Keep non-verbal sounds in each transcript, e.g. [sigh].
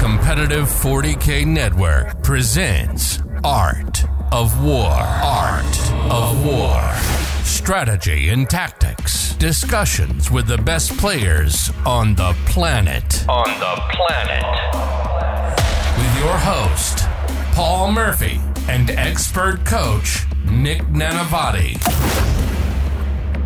Competitive 40K Network presents Art of War. Art of War. Strategy and tactics. Discussions with the best players on the planet. On the planet. With your host, Paul Murphy, and expert coach, Nick Nanavati.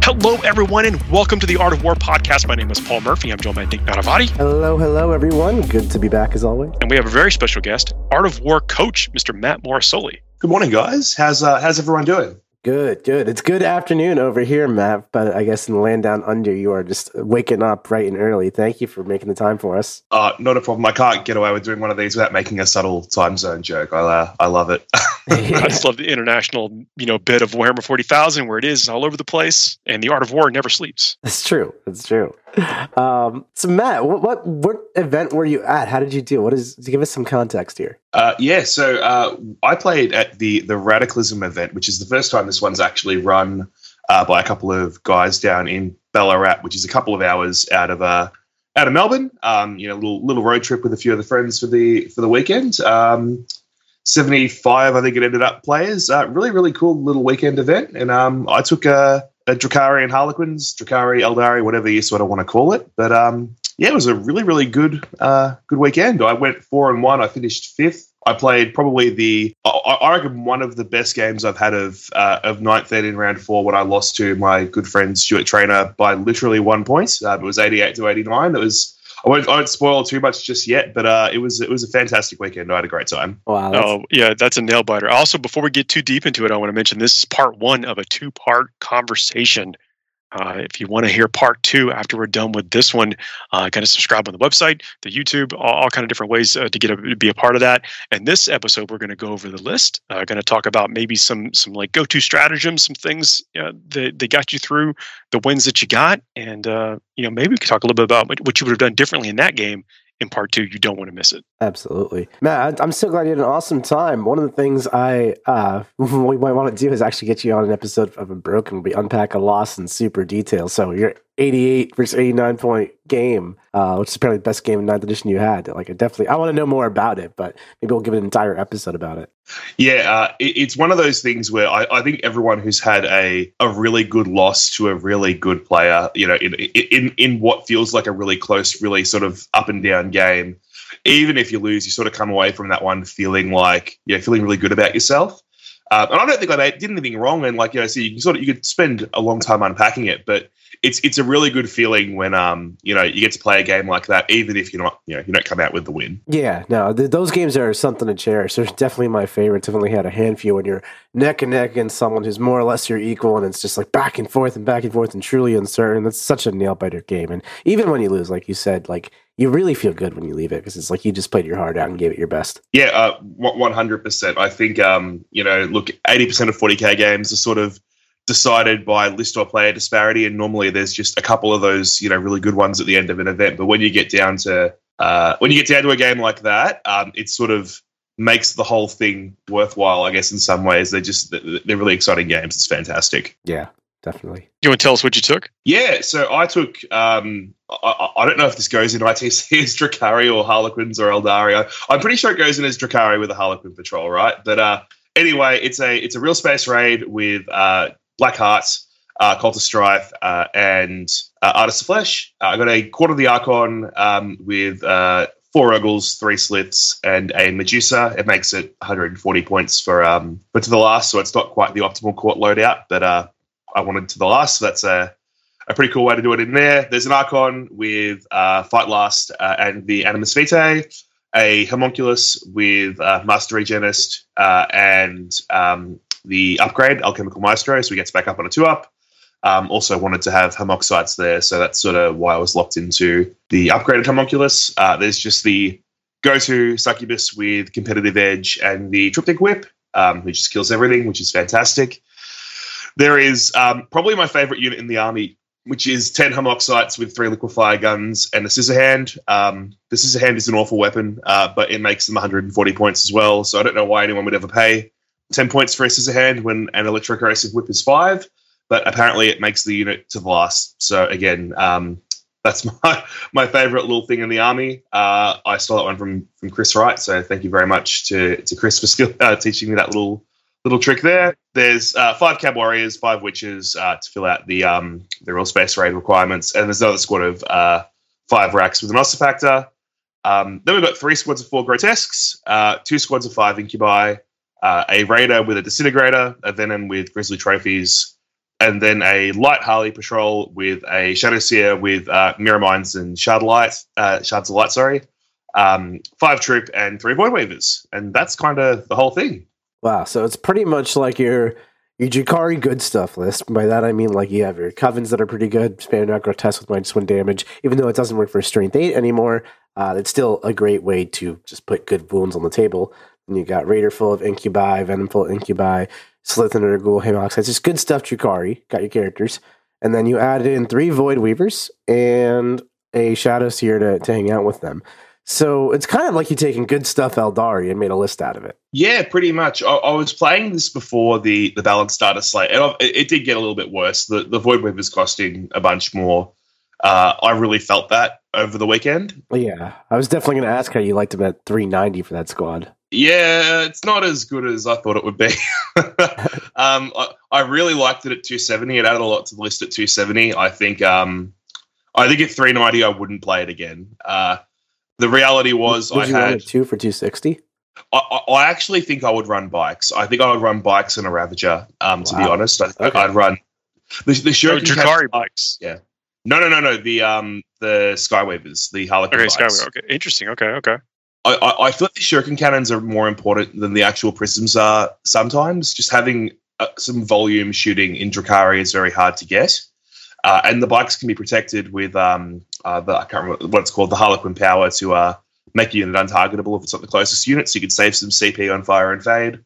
Hello, everyone, and welcome to the Art of War podcast. My name is Paul Murphy. I'm joined by Nick Nanavati. Hello, hello, everyone. Good to be back as always. And we have a very special guest, Art of War coach, Mr. Matt Morosoli. Good morning, guys. How's uh, how's everyone doing? Good, good. It's good afternoon over here, Matt. But I guess in the land down under, you are just waking up bright and early. Thank you for making the time for us. Uh, not a problem. I can't get away with doing one of these without making a subtle time zone joke. I uh, I love it. [laughs] I just love the international, you know, bit of Warhammer 40,000 where it is all over the place and the art of war never sleeps. That's true. That's true. [laughs] Um, so Matt, what, what what event were you at? How did you do? What is give us some context here? Uh, yeah, so uh, I played at the the Rataclysm event, which is the first time this one's actually run uh, by a couple of guys down in Ballarat, which is a couple of hours out of uh, out of Melbourne. Um, you know, little little road trip with a few other friends for the for the weekend. Um, 75, I think it ended up players. Uh, really, really cool little weekend event. And um, I took a, a Drukhari and Harlequins, Drukhari, Aeldari, whatever you sort of want to call it. But um, yeah, it was a really, really good uh, good weekend. I went four and one. I finished fifth. I played probably the I, I reckon one of the best games I've had of uh, of ninth in round four when I lost to my good friend Stuart Trainer by literally one point. Uh, it was eighty eight to eighty nine. It was I won't, I won't spoil too much just yet, but uh, it was it was a fantastic weekend. I had a great time. Wow. Oh, yeah, that's a nail biter. Also, before we get too deep into it, I want to mention this is part one of a two part conversation. Uh, if you want to hear part two after we're done with this one, uh, kind of subscribe on the website, the YouTube, all, all kind of different ways uh, to get a, to be a part of that. And this episode, we're going to go over the list. Uh, going to talk about maybe some some like go to stratagems, some things uh, that they got you through the wins that you got, and uh, you know maybe we could talk a little bit about what you would have done differently in that game in part two. You don't want to miss it. Absolutely, Matt. I'm so glad you had an awesome time. One of the things I uh, [laughs] we might want to do is actually get you on an episode of Unbroken. We unpack a loss in super detail. So you're 88 versus 89 point game, uh, which is apparently the best game in ninth edition you had. Like, I definitely, I want to know more about it, but maybe we'll give an entire episode about it. Yeah, uh, it, it's one of those things where I, I, think everyone who's had a, a really good loss to a really good player, you know, in, in in what feels like a really close, really sort of up and down game, even if you lose, you sort of come away from that one feeling like, yeah, feeling really good about yourself. Uh, and I don't think I did anything wrong. And like you know, so you can sort of you could spend a long time unpacking it, but it's it's a really good feeling when um you know you get to play a game like that, even if you're not you know you don't come out with the win. Yeah, no, th- those games are something to cherish. They're definitely my favorite. Definitely had a hand for you when you're neck and neck against someone who's more or less your equal, and it's just like back and forth and back and forth and truly uncertain. That's such a nail biter game. And even when you lose, like you said, like you really feel good when you leave it because it's like you just played your heart out and gave it your best. Yeah, uh, one hundred percent. I think um, you know, look, eighty percent of forty k games are sort of decided by list or player disparity, and normally there's just a couple of those you know really good ones at the end of an event. But when you get down to uh, when you get down to a game like that, um, it sort of makes the whole thing worthwhile. I guess in some ways they're just they're really exciting games. It's fantastic. Yeah, definitely. Do You want to tell us what you took? Yeah, so I took. Um, I, I, don't know if this goes in ITC [laughs] as Drukhari or Harlequins or Aeldari. I'm pretty sure it goes in as Drukhari with a Harlequin patrol, right? But uh, anyway, it's a it's a real space raid with uh, Black Hearts, uh, Cult of Strife, uh, and uh, Artist of Flesh. Uh, I got a Court of the Archon um, with uh, four Ur-Ghuls, three Sslyths, and a Medusa. It makes it 140 points for um, but to the last, so it's not quite the optimal court loadout, but uh, I wanted to the last, so that's a a pretty cool way to do it in there. There's an Archon with uh, Fight Last uh, and the Animus Vitae, a Homunculus with uh, Master Regenesist, uh, and um, the upgrade, Alchemical Maestro, so he gets back up on a two up. Um, also wanted to have Haemoxytes there, so that's sort of why I was locked into the upgraded Homunculus. Uh, there's just the go-to Succubus with competitive edge and the Triptych Whip, um, which just kills everything, which is fantastic. There is um, probably my favorite unit in the army, which is 10 Haemoxytes with three liquefier guns and a scissor hand. Um, the scissor hand is an awful weapon, uh, but it makes them 140 points as well, so I don't know why anyone would ever pay 10 points for a scissor hand when an electro corrosive whip is five, but apparently it makes the unit to the last. So again, um, that's [laughs] my my favorite little thing in the army. Uh, I stole that one from from Chris Wright, so thank you very much to to Chris for uh, teaching me that little little trick there. There's uh, five cab warriors, five Wyches uh, to fill out the um, the real space raid requirements, and there's another squad of uh, five Wracks with an Ossifactor. Um, then we've got three squads of four grotesques, uh, two squads of five incubi, uh, a raider with a disintegrator, a venom with grizzly trophies, and then a light Harley patrol with a shadow seer with uh, mirror mines and shard light, shards of light. Sorry, um, five Troupe and three void weavers, and that's kind of the whole thing. Wow, so it's pretty much like your your Drukhari good stuff list. By that I mean like you have your covens that are pretty good, spamming out grotesque with minus one damage, even though it doesn't work for strength eight anymore. Uh, it's still a great way to just put good wounds on the table. And you got Raider full of incubi, Venom full of incubi, Slithin or Ghoul, Hamox. It's just good stuff, Drukhari. Got your characters. And then you added in three Void Weavers and a Shadowseer to, to hang out with them. So it's kind of like you're taking good stuff Aeldari and made a list out of it. Yeah, pretty much. I, I was playing this before the the balance dataslate, and it, it, did get a little bit worse. The the Void Weaver's costing a bunch more. Uh, I really felt that over the weekend. Yeah, I was definitely going to ask how you liked him at 390 for that squad. Yeah, it's not as good as I thought it would be. [laughs] um, I, I, really liked it at 270. It added a lot to the list at 270. I think um, I think at 390 I wouldn't play it again. Uh, the reality was would I had two for 260. I, I, actually think I would run bikes. I think I would run bikes and a Ravager. Um, wow. to be honest, I, would run the the Shuriken oh, Drukhari bikes. Yeah. No, no, no, no. The um the Skyweavers, the Harlequin okay, bikes. Skyweaver. Okay, interesting. Okay, okay. I, I, I feel like the Shuriken cannons are more important than the actual prisms are sometimes. Just having uh, some volume shooting in Drukhari is very hard to get. Uh, and the bikes can be protected with um, uh, the, I can't remember what it's called, the Harlequin power to uh, make a unit untargetable if it's not the closest unit, so you can save some CP on fire and fade.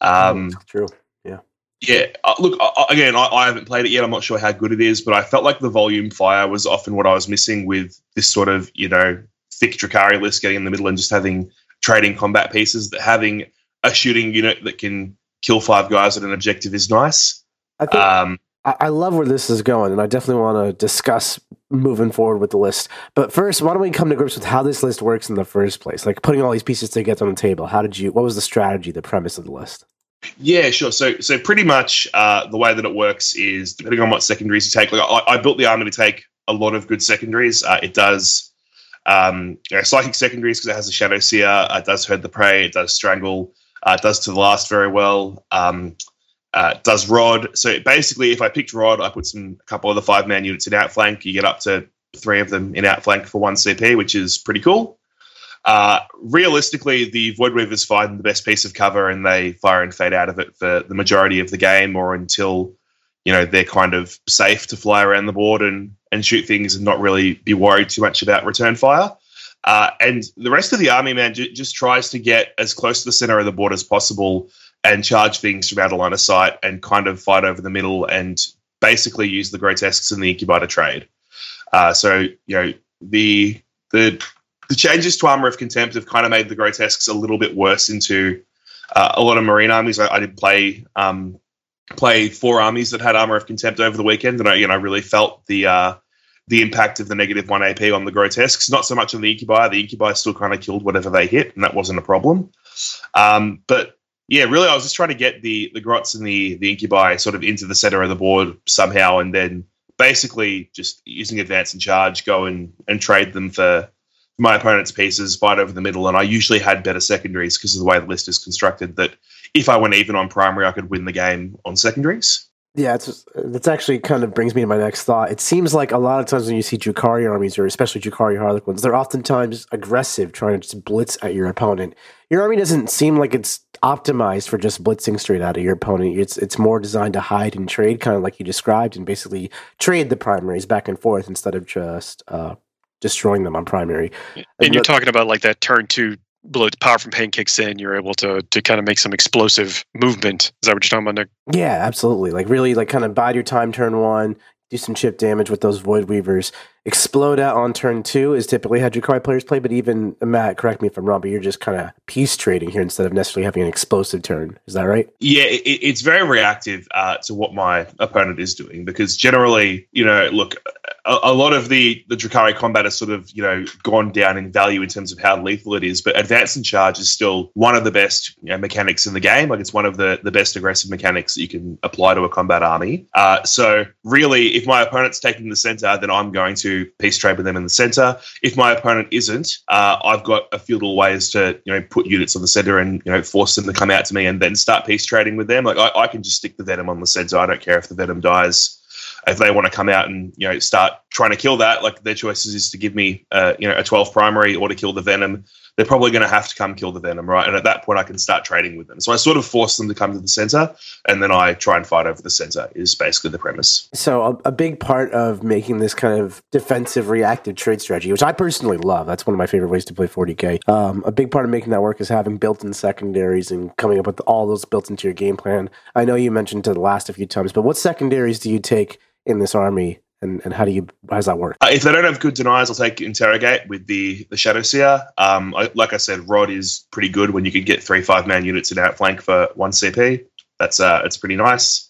Um, true. Yeah. Yeah. Uh, look, again, I, I, haven't played it yet. I'm not sure how good it is, but I felt like the volume fire was often what I was missing with this sort of, you know, thick Drukhari list getting in the middle and just having trading combat pieces. That having a shooting unit that can kill five guys at an objective is nice. I think. Um, I love where this is going, and I definitely want to discuss moving forward with the list. But first, why don't we come to grips with how this list works in the first place? Like putting all these pieces together on the table. How did you? What was the strategy, the premise of the list? Yeah, sure. So, so pretty much uh, the way that it works is depending on what secondaries you take. Like, I, I built the army to take a lot of good secondaries. Uh, it does um, you know, psychic secondaries because it has a shadow seer. it does herd the prey. It does strangle. Uh, it does to the last very well. Um, uh, does Rod. So basically, if I picked Rod, I put some a couple of the five man units in outflank. You get up to three of them in outflank for one CP, which is pretty cool. Uh, realistically, the Void Weavers find the best piece of cover and they fire and fade out of it for the majority of the game or until you know they're kind of safe to fly around the board and and shoot things and not really be worried too much about return fire. Uh, and the rest of the army man j- just tries to get as close to the center of the board as possible and charge things from out of line of sight and kind of fight over the middle and basically use the grotesques and the incubator trade. Uh, so you know the the the changes to armor of contempt have kind of made the grotesques a little bit worse into uh, a lot of marine armies. I, I did play um, play four armies that had armor of contempt over the weekend, and I you know really felt the uh, the impact of the negative one AP on the grotesques. Not so much on the incubi. The incubi still kind of killed whatever they hit, and that wasn't a problem. Um, but yeah, really, I was just trying to get the the grots and the the incubi sort of into the center of the board somehow, and then basically just using advance and charge, go and and trade them for my opponent's pieces, fight over the middle, and I usually had better secondaries because of the way the list is constructed. That if I went even on primary, I could win the game on secondaries. Yeah, it's that's actually kind of brings me to my next thought. It seems like a lot of times when you see Drukhari armies, or especially Drukhari Harlequins, they're oftentimes aggressive, trying to just blitz at your opponent. Your army doesn't seem like it's optimized for just blitzing straight out of your opponent. It's it's more designed to hide and trade, kind of like you described, and basically trade the primaries back and forth instead of just uh, destroying them on primary. And you're talking about like that turn two below power from pain kicks in, you're able to to kind of make some explosive movement. Is that what you're talking about, Nick? Yeah, absolutely. Like really, like kind of bide your time turn one, do some chip damage with those void weavers. Explode out on turn two is typically how Drukhari players play, but even Matt, correct me if I'm wrong, but you're just kind of peace trading here instead of necessarily having an explosive turn. Is that right? Yeah, it, it's very reactive uh, to what my opponent is doing because generally, you know, look, a, a, lot of the the Drukhari combat has sort of you know gone down in value in terms of how lethal it is, but advance and charge is still one of the best you know, mechanics in the game. Like it's one of the the best aggressive mechanics that you can apply to a combat army. Uh, so really, if my opponent's taking the center, then I'm going to peace trade with them in the center. If my opponent isn't, uh, I've got a few little ways to you know put units on the center and you know force them to come out to me and then start peace trading with them. Like I, I can just stick the venom on the center. I don't care if the venom dies if they want to come out and you know start trying to kill that, like their choices is to give me uh, you know a 12 primary or to kill the venom. They're probably going to have to come kill the venom, right? And at that point, I can start trading with them. So I sort of force them to come to the center, and then I try and fight over the center. Is basically the premise. So a, a big part of making this kind of defensive reactive trade strategy, which I personally love, that's one of my favorite ways to play 40k. Um, a big part of making that work is having built-in secondaries and coming up with all those built into your game plan. I know you mentioned to the last a few times, but what secondaries do you take? In this army, and, and how do you how does that work? Uh, if they don't have good denies, I'll take interrogate with the the Shadowseer. Um, I, like I said, Rod is pretty good when you can get three five man units in outflank for one CP. That's uh, it's pretty nice.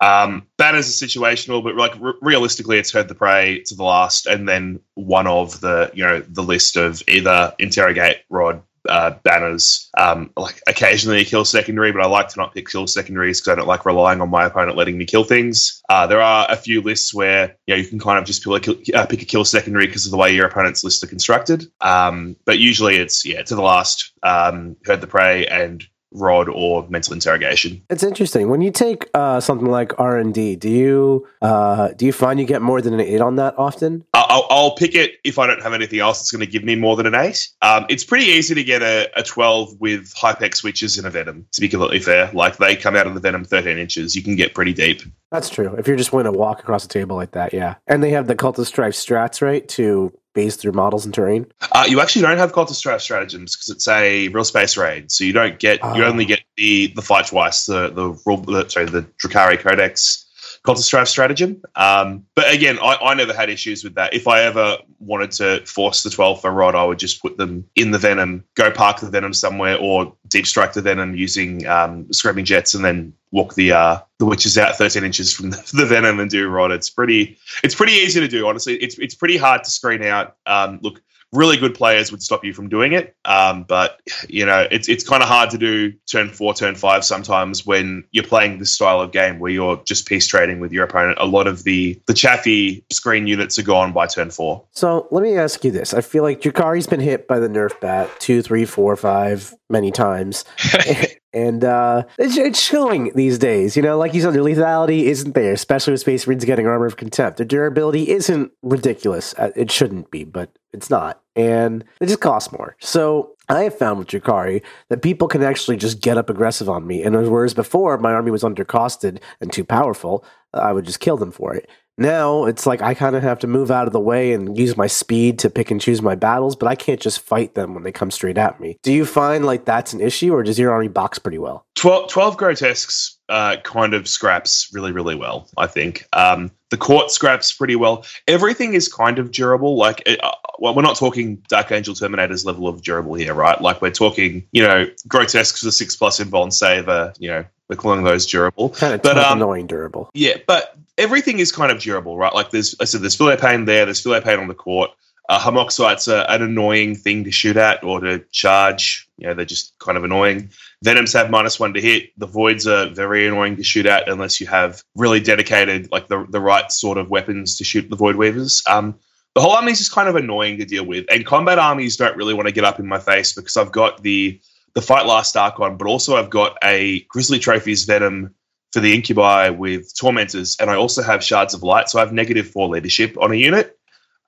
Um, Banner's a situational, but like r- realistically, it's herd the prey to the last, and then one of the you know the list of either interrogate, Rod, uh, banners. Um, like occasionally a kill secondary, but I like to not pick kill secondaries because I don't like relying on my opponent letting me kill things. Uh, there are a few lists where you know you can kind of just pick a kill, uh, pick a kill secondary because of the way your opponent's lists are constructed. Um, but usually it's yeah to the last um, herd the prey and rod or mental interrogation. It's interesting when you take uh, something like R and D. Do you uh, do you find you get more than an eight on that often? I'll, I'll pick it if I don't have anything else that's going to give me more than an eight. Um, it's pretty easy to get a, a twelve with Hypex Wyches and a Venom. To be completely fair, like they come out of the Venom thirteen inches, you can get pretty deep. That's true. If you're just willing to walk across the table like that, yeah. And they have the Cult of Strife strats, right, to base through models and terrain? Uh, you actually don't have Cult of Strife stratagems because it's a real space raid. So you don't get, you only ah. get the the fight twice, the the rule, the, sorry, the Drukhari Codex Strife stratagem. Um, but again, I, I never had issues with that. If I ever wanted to force the 12 for Rod, I would just put them in the Venom, go park the Venom somewhere, or deep strike the Venom using um, scrubbing jets, and then walk the uh, the Wyches out 13 inches from [laughs] the, the, Venom and do Rod. It's pretty it's pretty easy to do. Honestly, it's it's pretty hard to screen out. Um, look, really good players would stop you from doing it. Um, but you know, it's it's kind of hard to do turn four, turn five sometimes when you're playing this style of game where you're just peace trading with your opponent. A lot of the the chaffy screen units are gone by turn four. So let me ask you this: I feel like Drukhari's been hit by the nerf bat two, three, four, five many times. [laughs] and uh, it's, it's, showing these days. You know, like you said, their lethality isn't there, especially with Space Marines getting Armor of Contempt. Their durability isn't ridiculous. Uh, it shouldn't be, but it's not. And it just costs more. So I have found with Drukhari that people can actually just get up aggressive on me. And whereas before my army was undercosted and too powerful, I would just kill them for it. Now it's like I kind of have to move out of the way and use my speed to pick and choose my battles, but I can't just fight them when they come straight at me. Do you find like that's an issue, or does your army box pretty well? 12, 12 grotesques uh, kind of scraps really, really well, I think. Um, the court scraps pretty well. Everything is kind of durable. Like, it, uh, well, we're not talking Dark Angel Terminator's level of durable here, right? Like, we're talking, you know, grotesques a six plus invuln saver, you know, we're calling those durable. Kind of but, um, annoying durable. Yeah, but everything is kind of durable, right? Like there's, I said, there's Philippine there, there's Philippine on the court. Uh, Haemoxyte's a, an annoying thing to shoot at or to charge. You know, they're just kind of annoying. Venoms have minus one to hit. The Voids are very annoying to shoot at unless you have really dedicated, like the, the right sort of weapons to shoot the Void Weavers. Um, the whole army is just kind of annoying to deal with. And combat armies don't really want to get up in my face because I've got the the Fight Last Archon, but also I've got a Grizzly Trophies Venom for the Incubi with Tormentors, and I also have Shards of Light, so I have negative four leadership on a unit.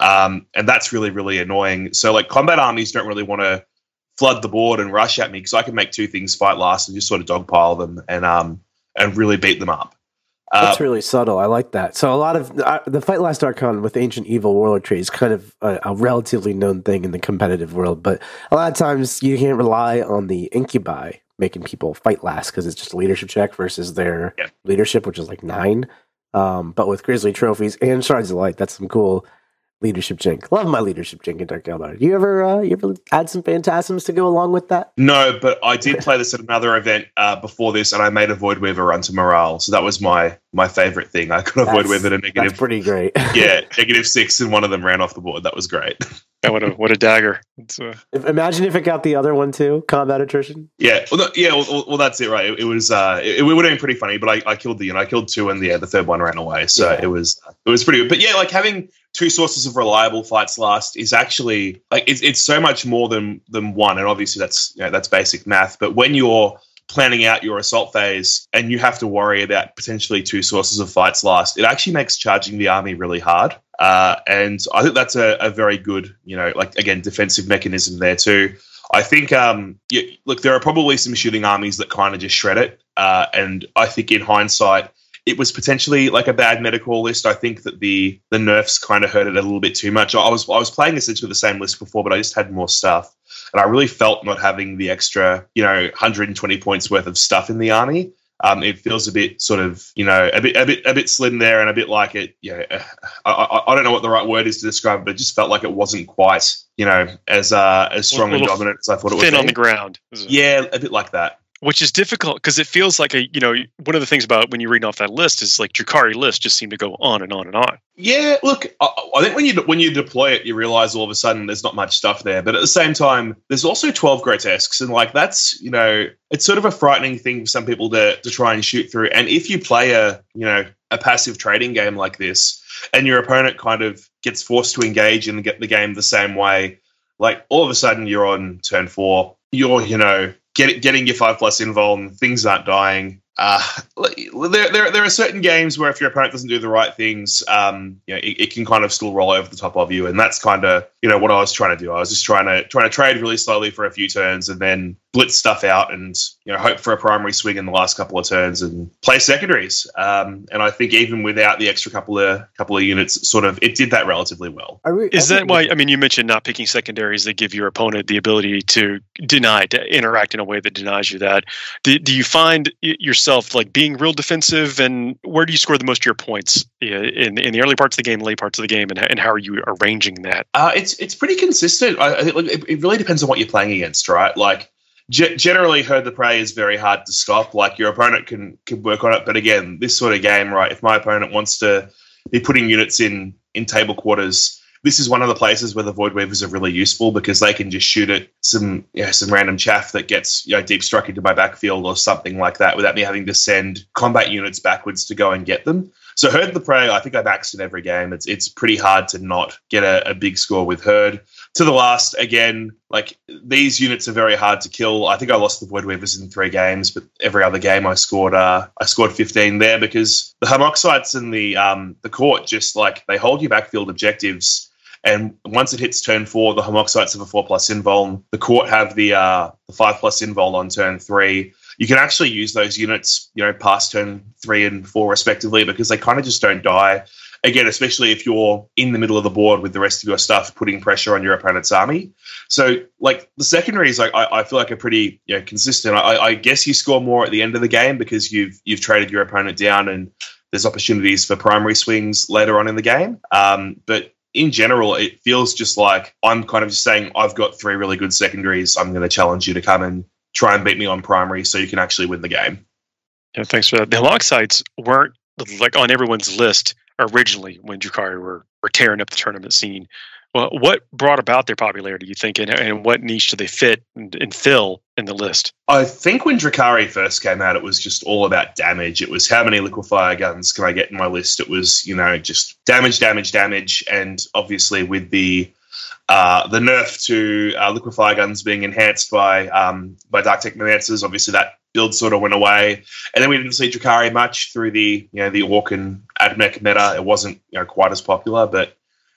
Um, and that's really, really annoying. So, like, combat armies don't really want to flood the board and rush at me because I can make two things fight last and just sort of dogpile them and um and really beat them up. That's uh, really subtle. I like that. So a lot of uh, the Fight Last Archon with Ancient Evil Warlord tree is kind of a, a, relatively known thing in the competitive world, but a lot of times you can't rely on the incubi making people fight last because it's just a leadership check versus their yeah. leadership, which is like nine. Um, but with Grizzly trophies and Shards of Light, that's some cool leadership jink. Love my leadership jink in Dark Eldar. You ever uh, you ever add some phantasms to go along with that? No, but I did play this at another event uh, before this, and I made a Void Weaver run to morale. So that was my my favorite thing. I could avoid Void Weaver a negative. That's pretty great. [laughs] yeah, [laughs] negative six, and one of them ran off the board. That was great. Yeah, what a what a dagger! Uh... If, imagine if it got the other one too, combat attrition. Yeah, well, no, yeah, well, well, that's it, right? It, it was uh, it, it would have been pretty funny, but I, I killed the you know I killed two, and yeah, the third one ran away, so yeah. it was it was pretty good. But yeah, like having two sources of reliable fights last is actually like it's, it's so much more than than one, and obviously that's you know, that's basic math. But when you're planning out your assault phase and you have to worry about potentially two sources of fights last, it actually makes charging the army really hard. Uh, and I think that's a, a, very good, you know, like again, defensive mechanism there too. I think, um, look, there are probably some shooting armies that kind of just shred it. Uh, and I think in hindsight, it was potentially like a bad medical list. I think that the the nerfs kind of hurt it a little bit too much. I was I was playing essentially the same list before, but I just had more stuff, and I really felt not having the extra, you know, 120 points worth of stuff in the army um, it feels a bit sort of you know a bit a bit a bit slim there and a bit like it. Yeah, I, I, I don't know what the right word is to describe, it, but it just felt like it wasn't quite you know as uh, as strong and dominant as I thought it was. Thin on the ground. Yeah, a bit like that which is difficult because it feels like a you know one of the things about when you're reading off that list is like Drukhari list just seem to go on and on and on. Yeah, look, I, I, think when you when you deploy it, you realize all of a sudden there's not much stuff there, but at the same time, there's also 12 grotesques, and like that's you know it's sort of a frightening thing for some people to to try and shoot through. And if you play a you know a passive trading game like this, and your opponent kind of gets forced to engage and get the game the same way, like all of a sudden you're on turn four, you're you know get, getting your five plus involved, and things aren't dying. Uh, there, there, there are certain games where if your opponent doesn't do the right things, um, you know, it, it, can kind of still roll over the top of you, and that's kind of you know what I was trying to do. I was just trying to trying to trade really slowly for a few turns, and then blitz stuff out, and you know hope for a primary swing in the last couple of turns, and play secondaries. Um, and I think even without the extra couple of couple of units, sort of it did that relatively well. We, Is that why? I mean, you mentioned not picking secondaries that give your opponent the ability to deny to interact in a way that denies you that. Do, do you find yourself yourself like being real defensive, and where do you score the most of your points in in the early parts of the game, late parts of the game, and, and how are you arranging that? Uh, it's it's pretty consistent. I, I think it, it really depends on what you're playing against, right? Like generally herd the prey is very hard to stop like your opponent can can work on it but again this sort of game right if my opponent wants to be putting units in in table quarters this is one of the places where the void weavers are really useful because they can just shoot at some you know, some random chaff that gets you know deep struck into my backfield or something like that without me having to send combat units backwards to go and get them. So herd the prey, I think I've maxed in every game. It's it's pretty hard to not get a, a big score with herd. To the last, again, like these units are very hard to kill. I think I lost the Void Weavers in three games, but every other game I scored uh, I scored 15 there because the Haemoxytes and the um, the court just like they hold your backfield objectives and once it hits turn four, the Haemoxytes have a four plus invuln. The court have the uh, the five plus invuln on turn three. You can actually use those units, you know, past turn three and four respectively, because they kind of just don't die. Again, especially if you're in the middle of the board with the rest of your stuff, putting pressure on your opponent's army. So, like the secondaries, like I, I feel like are pretty you know, consistent. I, I guess you score more at the end of the game because you've you've traded your opponent down and there's opportunities for primary swings later on in the game. Um, but in general, it feels just like I'm kind of just saying, I've got three really good secondaries. I'm going to challenge you to come and try and beat me on primary so you can actually win the game. Yeah, thanks for that. The Haemoxytes weren't like on everyone's list originally when Drukhari were, were tearing up the tournament scene. Well, what brought about their popularity, you think, and, and what niche do they fit and, and, fill in the list? I think when Drukhari first came out, it was just all about damage. It was how many liquefier guns can I get in my list? It was, you know, just damage, damage, damage. And obviously, with the uh, the nerf to uh, liquefier guns being enhanced by um, by Dark Technomancers, obviously that build sort of went away. And then we didn't see Drukhari much through the you know the Ork and Admech meta. It wasn't you know quite as popular, but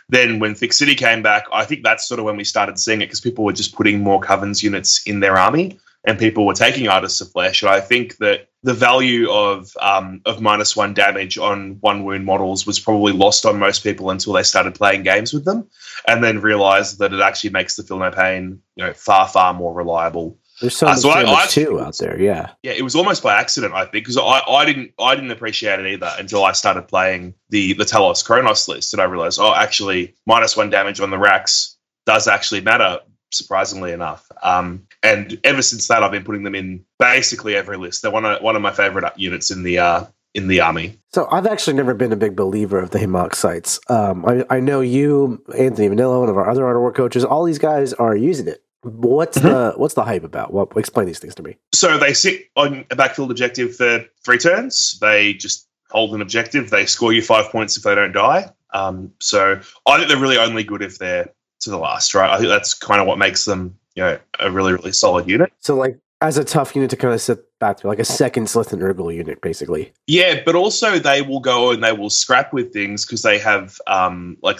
then when Thick City came back, I think that's sort of when we started seeing it because people were just putting more Covens units in their army and people were taking Artists of Flesh. And I think that the value of um, of minus one damage on one wound models was probably lost on most people until they started playing games with them and then realized that it actually makes the Feel No Pain you know far, far more reliable. There's so Uh, much so I- I too out there. Yeah. Yeah, it was almost by accident, I think, because I, I didn't I didn't appreciate it either until I started playing the the Talos Cronos list, and I realized, oh, actually, minus one damage on the Wracks does actually matter, surprisingly enough. Um, and ever since that, I've been putting them in basically every list. They're one of one of my favorite units in the uh, in the army. So I've actually never been a big believer of the Haemoxytes. Um, I, I know you, Anthony Vanella, one of our other Art of War coaches, all these guys are using it. What's Mm-hmm. the what's the hype about? What explain these things to me? So they sit on a backfield objective for three turns. They just hold an objective. They score you five points if they don't die. Um, so I think they're really only good if they're to the last, right? I think that's kind of what makes them, you know, a really really solid unit. So like as a tough unit to kind of sit back to, like a second Sslyth and Ur-Ghul unit, basically. Yeah, but also they will go and they will scrap with things because they have um like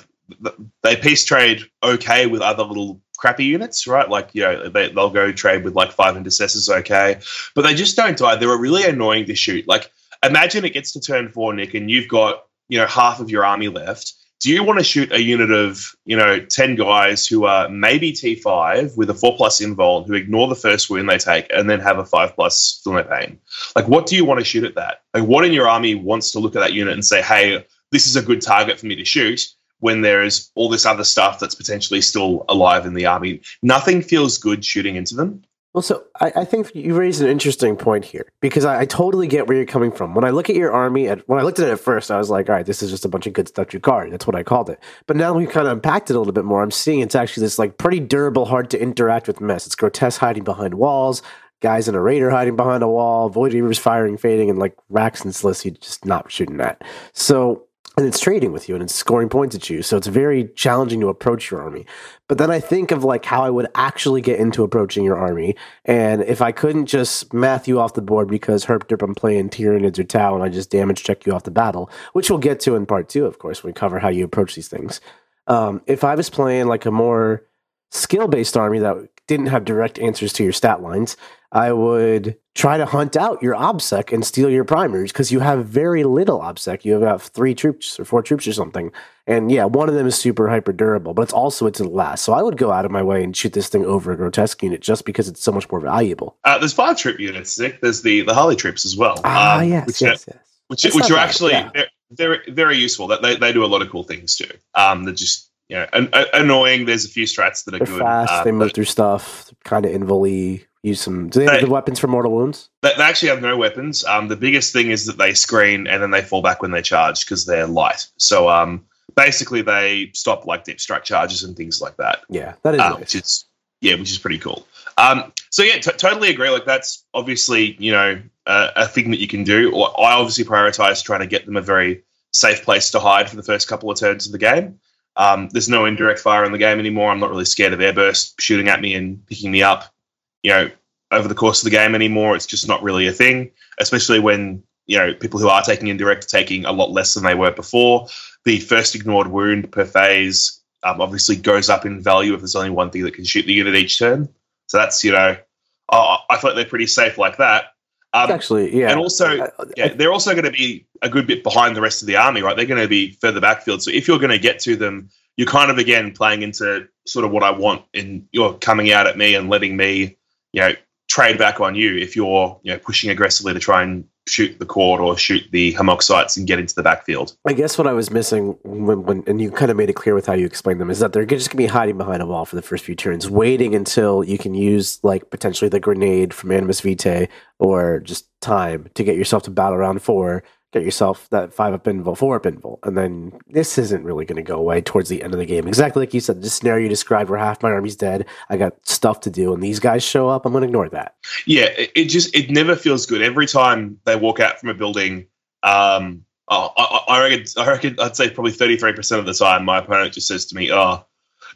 they peace trade okay with other little crappy units, right? Like you know they they'll go trade with like five intercessors, okay, but they just don't die. They're a really annoying to shoot. Like imagine it gets to turn four, Nick, and you've got you know half of your army left. Do you want to shoot a unit of you know ten guys who are maybe T five with a four plus invul who ignore the first wound they take and then have a five plus feel no pain? Like, what do you want to shoot at that? Like, what in your army wants to look at that unit and say, hey, this is a good target for me to shoot when there is all this other stuff that's potentially still alive in the army? Nothing feels good shooting into them. Well, so I, I think you raised an interesting point here because I, I totally get where you're coming from. When I look at your army, at, when I looked at it at first, I was like, all right, this is just a bunch of good stuff to guard. That's what I called it. But now we kind of unpacked it a little bit more. I'm seeing it's actually this like pretty durable, hard to interact with mess. It's grotesque hiding behind walls, guys in a raider hiding behind a wall, void reavers firing, fading, and like Wracks and Sslyths just not shooting at. So and it's trading with you and it's scoring points at you. So it's very challenging to approach your army. But then I think of like how I would actually get into approaching your army. And if I couldn't just math you off the board because herp derp I'm playing Tyranids or Tau and I just damage check you off the battle, which we'll get to in part two, of course, when we cover how you approach these things. Um, if I was playing like a more skill based army that didn't have direct answers to your stat lines, I would try to hunt out your OBSEC and steal your primers because you have very little OBSEC. You have about three troops or four troops or something. And yeah, one of them is super hyper durable, but it's also it's the last. So I would go out of my way and shoot this thing over a grotesque unit just because it's so much more valuable. Uh, there's five troop units, Nick. There's the, the Harley troops as well. Ah, um, yes, which yes, yes. which, which are bad, actually yeah. they're very useful. That they, they do a lot of cool things too. Um, they're just you know an, a- annoying. There's a few strats that are They're good. fast. uh, they move through stuff. Kind of invol Use some. Do they have They- the weapons for mortal wounds? They, they actually have no weapons. Um, the biggest thing is that they screen and then they fall back when they charge because they're light. So um, basically they stop like deep strike charges and things like that. Yeah, that is uh, nice. which is yeah, which is pretty cool. Um, so yeah, t- totally agree. Like that's obviously you know uh, a thing that you can do. Or I obviously prioritize trying to get them a very safe place to hide for the first couple of turns of the game. Um, there's no indirect fire in the game anymore. I'm not really scared of airburst shooting at me and picking me up. You know, over the course of the game anymore. It's just not really a thing, especially when you know people who are taking indirect are taking a lot less than they were before. The first ignored wound per phase um, obviously goes up in value if there's only one thing that can shoot the unit each turn. So that's you know, I, I feel like they're pretty safe like that. Um, Actually, yeah. and also, yeah, they're also going to be a good bit behind the rest of the army, right? They're going to be further backfield. So if you're going to get to them, you're kind of again playing into sort of what I want, and you're coming out at me and letting me, you know, trade back on you if you're you know pushing aggressively to try and shoot the Court or shoot the Haemoxytes and get into the backfield. I guess what I was missing when, when and you kind of made it clear with how you explained them is that they're just gonna be hiding behind a wall for the first few turns, waiting until you can use like potentially the grenade from Animus Vitae or just time to get yourself to battle round four, get yourself that five up invul, four up invul, and then this isn't really gonna go away towards the end of the game. Exactly like you said, the scenario you described where half my army's dead, I got stuff to do, and these guys show up, I'm gonna ignore that. Yeah, it, it just it never feels good. Every time they walk out from a building, um, oh, I, I reckon I reckon I'd say probably thirty three percent of the time, my opponent just says to me, "Oh,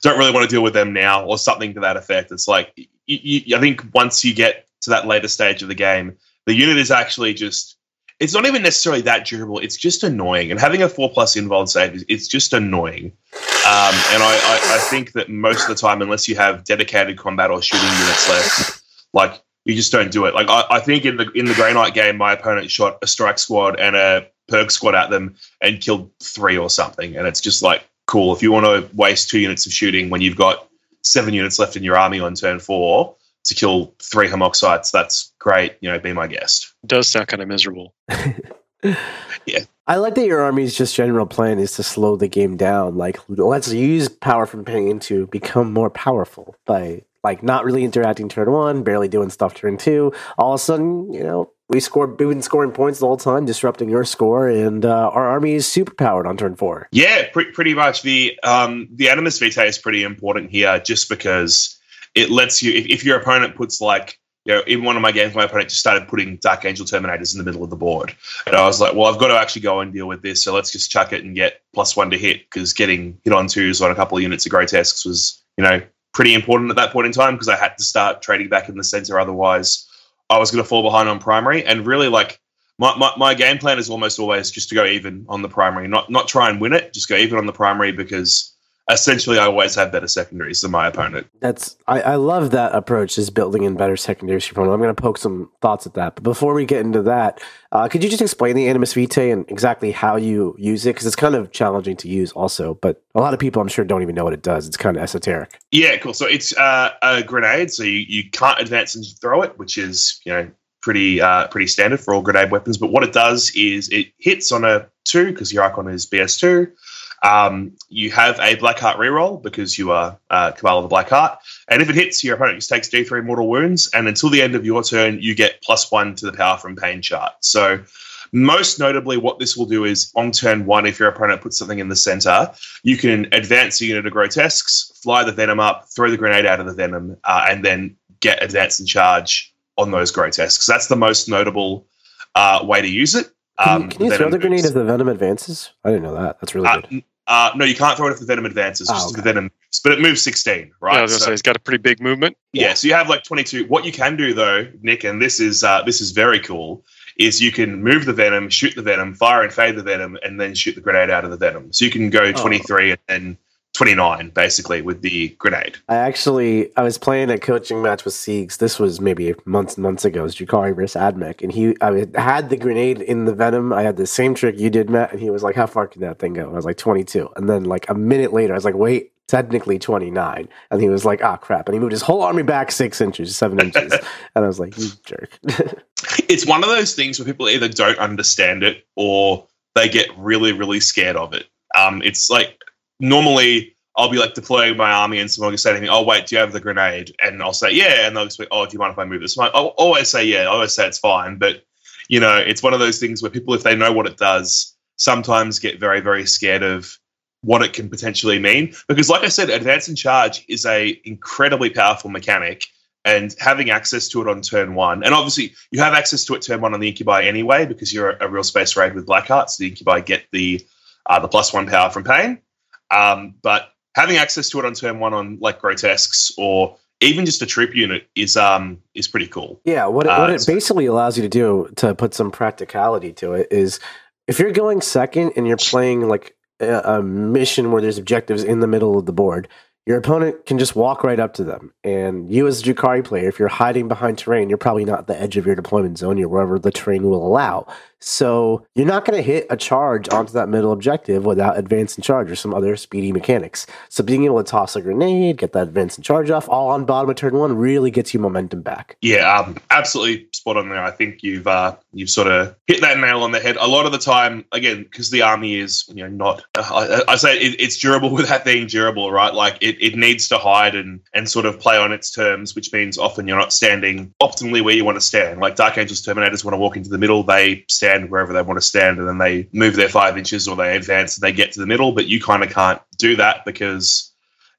don't really want to deal with them now," or something to that effect. It's like you, you, I think once you get to that later stage of the game, the unit is actually just. It's not even necessarily that durable. It's just annoying, and having a four plus involved save is it's just annoying. Um, and I, I, I think that most of the time, unless you have dedicated combat or shooting units left, like you just don't do it. Like I, I think in the in the Grey Knight game, my opponent shot a strike squad and a perk squad at them and killed three or something, and it's just like cool. If you want to waste two units of shooting when you've got seven units left in your army on turn four to kill three Haemoxytes, that's great. You know, be my guest. It does sound kind of miserable. [laughs] yeah. I like that your army's just general plan is to slow the game down. Like, let's use power from pain to become more powerful by like not really interacting turn one, barely doing stuff turn two. All of a sudden, you know, we scored. We've been scoring points the whole time, disrupting your score, and uh, our army is super powered on turn four. Yeah, pre- pretty much. The um, the Animus Vitae is pretty important here, just because it lets you. If, if your opponent puts like you know, in one of my games, my opponent just started putting Dark Angel Terminators in the middle of the board. And I was like, well, I've got to actually go and deal with this. So let's just chuck it and get plus one to hit because getting hit on twos on a couple of units of Grotesques was, you know, pretty important at that point in time because I had to start trading back in the center. Otherwise, I was going to fall behind on primary. And really, like, my, my, my game plan is almost always just to go even on the primary, not not try and win it, just go even on the primary because essentially I always have better secondaries than my opponent. That's I, I love that approach is building in better secondaries for opponent. I'm going to poke some thoughts at that, but before we get into that, uh, could you just explain the Animus Vitae and exactly how you use it? Because it's kind of challenging to use, also. But a lot of people, I'm sure, don't even know what it does. It's kind of esoteric. Yeah, cool. So it's uh, a grenade, so you, you can't advance and throw it, which is you know pretty uh, pretty standard for all grenade weapons. But what it does is it hits on a two because your icon is BS two. Um, you have a Black Heart reroll because you are uh, Cabal of the Black Heart. And if it hits, your opponent just takes D3 mortal wounds. And until the end of your turn, you get plus one to the power from pain chart. So, most notably, what this will do is on turn one, if your opponent puts something in the center, you can advance a unit of grotesques, fly the venom up, throw the grenade out of the venom, uh, and then get advance and charge on those grotesques. That's the most notable uh, way to use it. Can you, can you throw the grenade if the venom advances? I didn't know that. That's really uh, good. Uh, no, you can't throw it if the venom advances. Just Oh, the okay. venom, but it moves sixteen, right? Yeah, I was gonna So- say he's got a pretty big movement. yeah, so you have like twenty-two. What you can do though, Nick, and this is uh, this is very cool, is you can move the venom, shoot the venom, fire and fade the venom, and then shoot the grenade out of the venom. So you can go twenty-three and then twenty-nine basically with the grenade. I actually I was playing a coaching match with Siegs. This was maybe months and months ago. It was Drukhari versus Admech, and he I had the grenade in the venom. I had the same trick you did, Matt, and he was like, "How far can that thing go?" I was like, "22." And then like a minute later, I was like, "Wait." Technically 29, and he was like, "Ah, crap!" And he moved his whole army back six inches, seven inches, [laughs] and I was like, "You jerk!" [laughs] It's one of those things where people either don't understand it or they get really, really scared of it. Um, it's like normally I'll be like deploying my army and someone will say to me, "Oh, wait, do you have the grenade?" And I'll say, "Yeah," and they'll just be, "Oh, do you mind if I move this?" I'll always say, "Yeah." I always say it's fine, but you know, it's one of those things where people, if they know what it does, sometimes get very, very scared of what it can potentially mean. Because, like I said, advance and charge is a incredibly powerful mechanic, and having access to it on turn one, and obviously you have access to it turn one on the incubi anyway, because you're a, a real space raid with Blackheart, so the incubi get the uh, the plus one power from pain. Um, but having access to it on turn one on like grotesques or even just a troop unit is um is pretty cool. Yeah, what it, Uh, what it basically allows you to do to put some practicality to it is if you're going second and you're playing like a, a mission where there's objectives in the middle of the board, your opponent can just walk right up to them. And you, as a Drukhari player, if you're hiding behind terrain, you're probably not at the edge of your deployment zone. You're wherever the terrain will allow. So you're not going to hit a charge onto that middle objective without advance charge or some other speedy mechanics. So being able to toss a grenade, get that advance and charge off, all on bottom of turn one, really gets you momentum back. Yeah, um, absolutely spot on there. I think you've uh, you've sort of hit that nail on the head. A lot of the time, again, because the army is you know not. I, I say it, it's durable [laughs] without being durable, right? Like it, it needs to hide and and sort of play on its terms, which means often you're not standing optimally where you want to stand. Like Dark Angels Terminators want to walk into the middle, they stand wherever they want to stand, and then they move their five inches or they advance and they get to the middle. But you kind of can't do that because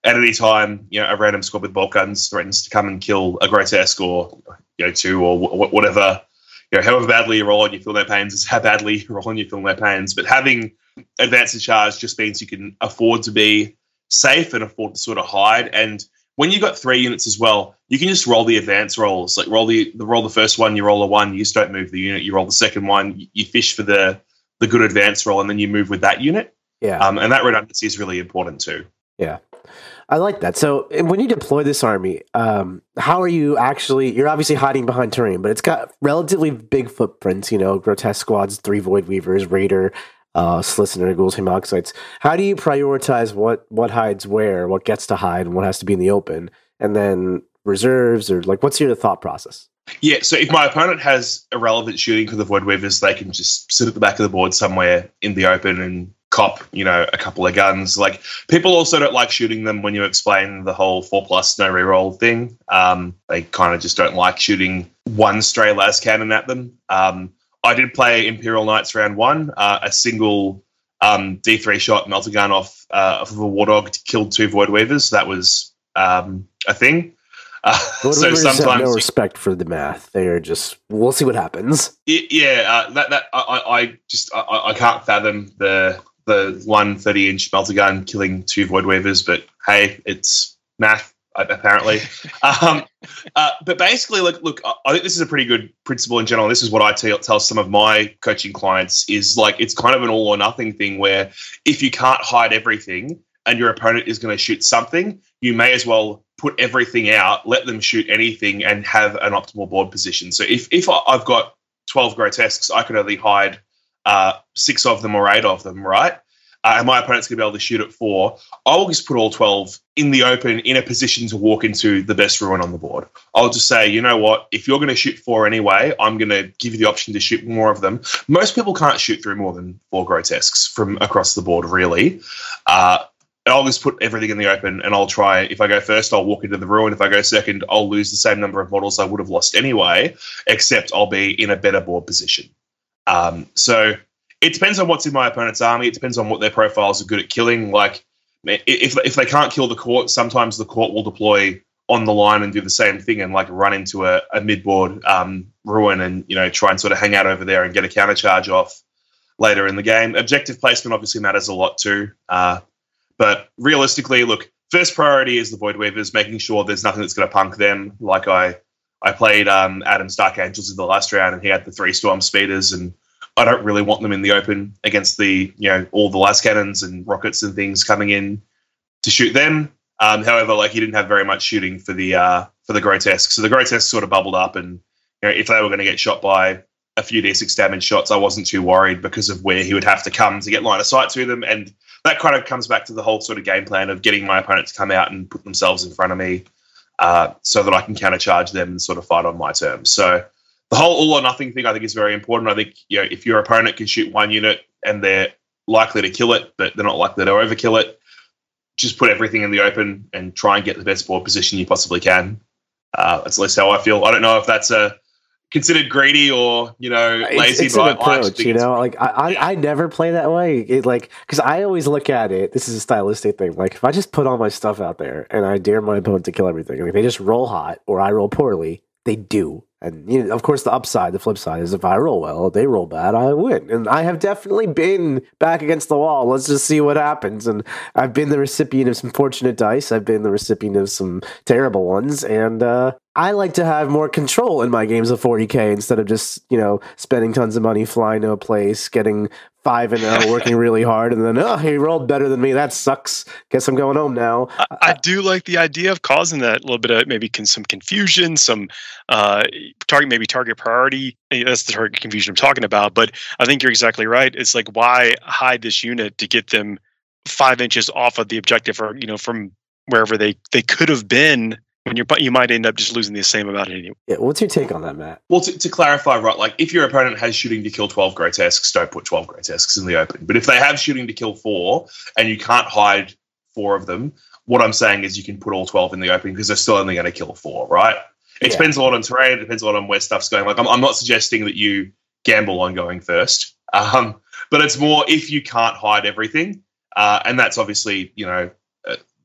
at any time, you know, a random squad with bolt guns threatens to come and kill a grotesque or you know two or wh- whatever. You know, however badly you roll and you feel their pains is how badly you roll and you feel their pains. But having advance and charge just means you can afford to be safe and afford to sort of hide. And when you've got three units as well, you can just roll the advance rolls. Like roll the, the roll the first one, you roll a one, you just don't move the unit. You roll the second one, you, you fish for the the good advance roll, and then you move with that unit. Yeah. Um, and that redundancy is really important too. Yeah. I like that. So when you deploy this army, um, how are you actually you're obviously hiding behind terrain, but it's got relatively big footprints, you know, grotesque squads, three void weavers, raider, uh Slistener, ghouls, Haemoxytes. How do you prioritize what what hides where, what gets to hide and what has to be in the open? And then reserves, or like what's your thought process? Yeah, so if my opponent has irrelevant shooting for the Void Weavers, they can just sit at the back of the board somewhere in the open and cop, you know, a couple of guns. Like people also don't like shooting them when you explain the whole four plus no reroll thing. Um, they kind of just don't like shooting one stray las cannon at them. Um, I did play Imperial Knights round one, uh, a single um, D3 shot melter gun off, uh, off of a War Dog killed two Void Weavers. That was um, a thing. Uh, [laughs] so sometimes no respect for the math. They are just we'll see what happens. Y- Yeah, uh, that that I, I just I- I, can't fathom the the one 30 inch melter gun killing two void weavers, but hey, it's math apparently. um, uh, but basically, look, look, I- think this is a pretty good principle in general. This is what I tell, tell some of my coaching clients is like it's kind of an all or nothing thing where if you can't hide everything and your opponent is going to shoot something, you may as well put everything out, let them shoot anything, and have an optimal board position. So if if I've got 12 grotesques, I can only hide uh, six of them or eight of them, right? Uh, and my opponent's going to be able to shoot at four. I'll just put all 12 in the open in a position to walk into the best ruin on the board. I'll just say, you know what? If you're going to shoot four anyway, I'm going to give you the option to shoot more of them. Most people can't shoot through more than four grotesques from across the board, really. Uh, I'll just put everything in the open and I'll try. If I go first, I'll walk into the ruin. If I go second, I'll lose the same number of models I would have lost anyway, except I'll be in a better board position. Um, so it depends on what's in my opponent's army. It depends on what their profiles are good at killing. Like if if they can't kill the court, sometimes the court will deploy on the line and do the same thing and like run into a, a mid board um, ruin and you know try and sort of hang out over there and get a counter charge off later in the game. Objective placement obviously matters a lot too. Uh, but realistically, look, first priority is the Void Weavers, making sure there's nothing that's going to punk them. Like I, I played um, Adam's Dark Angels in the last round, and he had the three Storm Speeders, and I don't really want them in the open against the you know all the las cannons and rockets and things coming in to shoot them. Um, however, like he didn't have very much shooting for the uh, for the grotesque, so the grotesque sort of bubbled up, and you know if they were going to get shot by a few d6 damage shots, I wasn't too worried because of where he would have to come to get line of sight to them, and that kind of comes back to the whole sort of game plan of getting my opponent to come out and put themselves in front of me, uh, so that I can countercharge them and sort of fight on my terms. So the whole all or nothing thing I think is very important. I think you know if your opponent can shoot one unit and they're likely to kill it, but they're not likely to overkill it, just put everything in the open and try and get the best board position you possibly can. Uh, that's at least how I feel. I don't know if that's a considered greedy or you know It's- lazy, it's, but an I approach, you know. Like I, I, I never play that way. It like because I always look at it. This is a stylistic thing. Like if I just put all my stuff out there and I dare my opponent to kill everything, and if they just roll hot or I roll poorly, they do. And you know, of course, the upside, the flip side is if I roll well, they roll bad, I win. And I have definitely been back against the wall. Let's just see what happens. And I've been the recipient of some fortunate dice. I've been the recipient of some terrible ones. And uh, I like to have more control in my games of 40k instead of just you know spending tons of money flying to a place, getting five and zero, working [laughs] really hard, and then oh he rolled better than me. That sucks. Guess I'm going home now. I, I do like the idea of causing that little bit of maybe con- some confusion, some uh, target maybe target priority. That's the target confusion I'm talking about. But I think you're exactly right. It's like why hide this unit to get them five inches off of the objective, or you know from wherever they they could have been. When you're you might end up just losing the same amount anyway. Yeah, what's your take on that, Matt? Well, to, to clarify, right, like if your opponent has shooting to kill 12 grotesques, don't put 12 grotesques in the open. But if they have shooting to kill four and you can't hide four of them, what I'm saying is you can put all 12 in the open because they're still only going to kill four, right? It Yeah. depends a lot on terrain, it depends a lot on where stuff's going. Like, I'm, I'm not suggesting that you gamble on going first, [laughs] um, but it's more if you can't hide everything. Uh, and that's obviously, you know,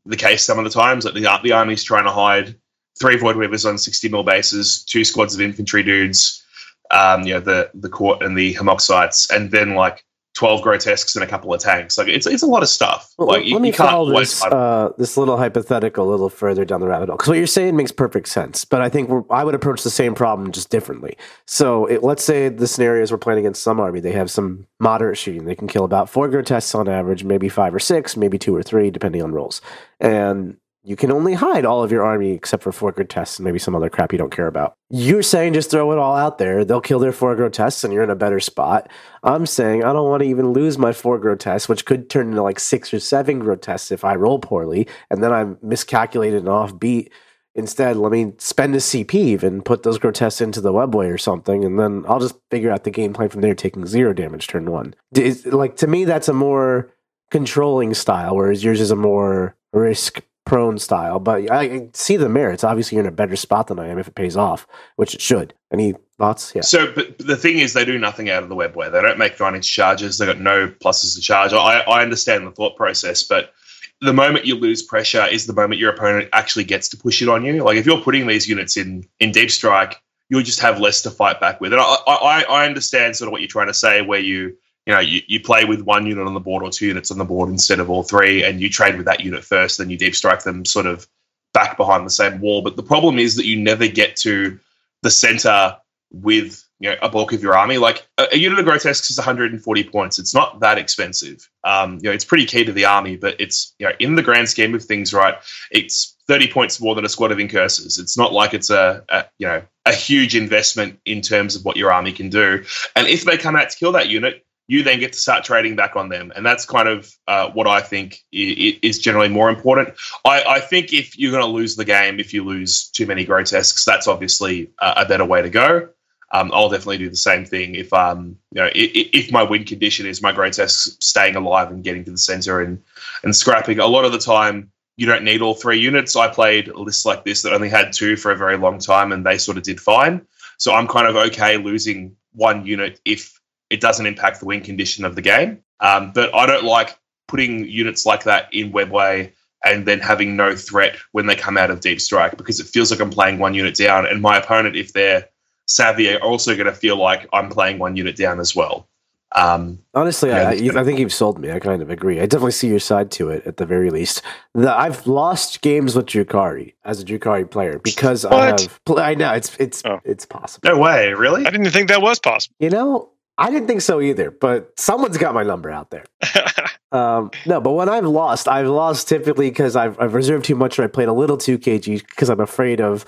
the case some of the times. Like the, the army's trying to hide three void weavers on 60 mil bases, two squads of infantry dudes, um, you know, the the court and the Haemoxytes, and then like 12 grotesques and a couple of tanks. Like it's it's a lot of stuff. Well, like let, you, let me you follow this uh, this little hypothetical a little further down the rabbit hole because what you're saying makes perfect sense. But I think we're, I would approach the same problem just differently. So it, let's say the scenarios we're playing against some army, they have some moderate shooting. They can kill about four grotesques on average, maybe five or six, maybe two or three, depending on rolls. And you can only hide all of your army except for four grotesques and maybe some other crap you don't care about. You're saying just throw it all out there. They'll kill their four grotesques and you're in a better spot. I'm saying I don't want to even lose my four grotesques, which could turn into like six or seven grotesques if I roll poorly and then I'm miscalculated and offbeat. Instead, let me spend a CP even, put those grotesques into the webway or something, and then I'll just figure out the game plan from there, taking zero damage turn one. Is, like to me, that's a more controlling style, whereas yours is a more risk prone style. But I see the merits. Obviously, you're in a better spot than I am if it pays off, which it should. Any thoughts? Yeah. So, but the thing is, they do nothing out of the webway. They don't make inch charges. They got no pluses to charge. I, I understand the thought process, but the moment you lose pressure is the moment your opponent actually gets to push it on you. Like if you're putting these units in in deep strike, you'll just have less to fight back with. And I, I, I understand sort of what you're trying to say, where you you know you, you play with one unit on the board or two units on the board instead of all three, and you trade with that unit first, then you deep strike them sort of back behind the same wall. But the problem is that you never get to the center with you know a bulk of your army. Like a, a, unit of grotesques is 140 points. It's not that expensive. Um, you know, it's pretty key to the army, but it's you know in the grand scheme of things, right? It's 30 points more than a squad of incursors. It's not like it's a, a you know a huge investment in terms of what your army can do. And if they come out to kill that unit, you then get to start trading back on them. And that's kind of uh, what I think is generally more important. I, I think if you're going to lose the game, if you lose too many grotesques, that's obviously a, a better way to go um, I'll definitely do the same thing if um you know if, if my win condition is my grotesque staying alive and getting to the center and and scrapping. A lot of the time you don't need all three units. I played a list like this that only had two for a very long time and they sort of did fine. So I'm kind of okay losing one unit if it doesn't impact the win condition of the game. Um, but I don't like putting units like that in Webway and then having no threat when they come out of deep strike because it feels like I'm playing one unit down and my opponent if they're savvy are also going to feel like I'm playing one unit down as well. Um, Honestly, I, I, think you've sold me. I kind of agree. I definitely see your side to it at the very least. The, I've lost games with Drukhari as a Drukhari player because what? I have. I know it's it's oh. it's possible. No way, really? I didn't think that was possible. You know, I didn't think so either. But someone's got my number out there. [laughs] um, no, but when I've lost, I've lost typically because I've, I've reserved too much or I played a little too kg because I'm afraid of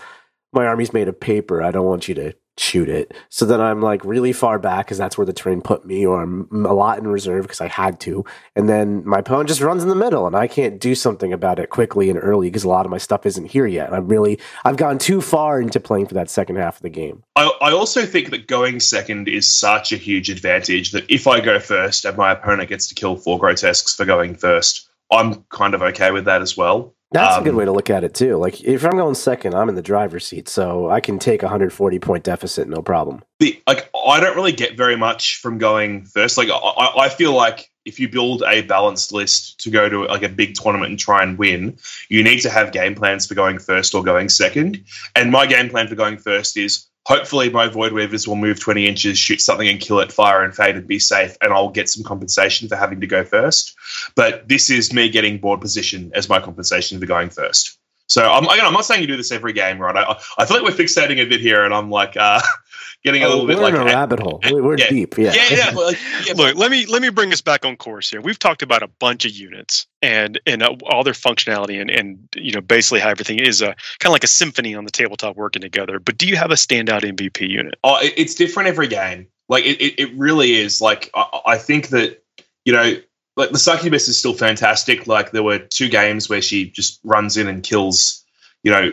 my army's made of paper. I don't want you to shoot it. So then I'm like really far back because that's where the terrain put me, or I'm mm, a lot in reserve because I had to. And then my opponent just runs in the middle, and I can't do something about it quickly and early because a lot of my stuff isn't here yet. I'm really I've gone too far into playing for that second half of the game. I, I also think that going second is such a huge advantage that if I go first and my opponent gets to kill four grotesques for going first, I'm kind of okay with that as well. That's um, a good um, way to look at it too. Like if I'm going second, I'm in the driver's seat, so I can take a 140 point deficit, no problem. The, like I don't really get very much from going first. Like I, I feel like if you build a balanced list to go to like a big tournament and try and win, you need to have game plans for going first or going second. And my game plan for going first is hopefully my void weavers will move 20 inches shoot something and kill it fire and fade and be safe and i'll get some compensation for having to go first but this is me getting board position as my compensation for going first so I'm, again, I'm not saying you do this every game, right? I, I feel like we're fixating a bit here, and I'm like uh, getting a oh, little bit like in a rabbit hole. We're yeah, deep, yeah. Yeah, [laughs] yeah. Look, let me let me bring us back on course here. We've talked about a bunch of units and and uh, all their functionality, and and you know basically how everything is a uh, kind of like a symphony on the tabletop working together. But do you have a standout MVP unit? Oh, it's different every game. Like it, it, it really is. Like I, I think that you know like the succubus is still fantastic. Like there were two games where she just runs in and kills, you know,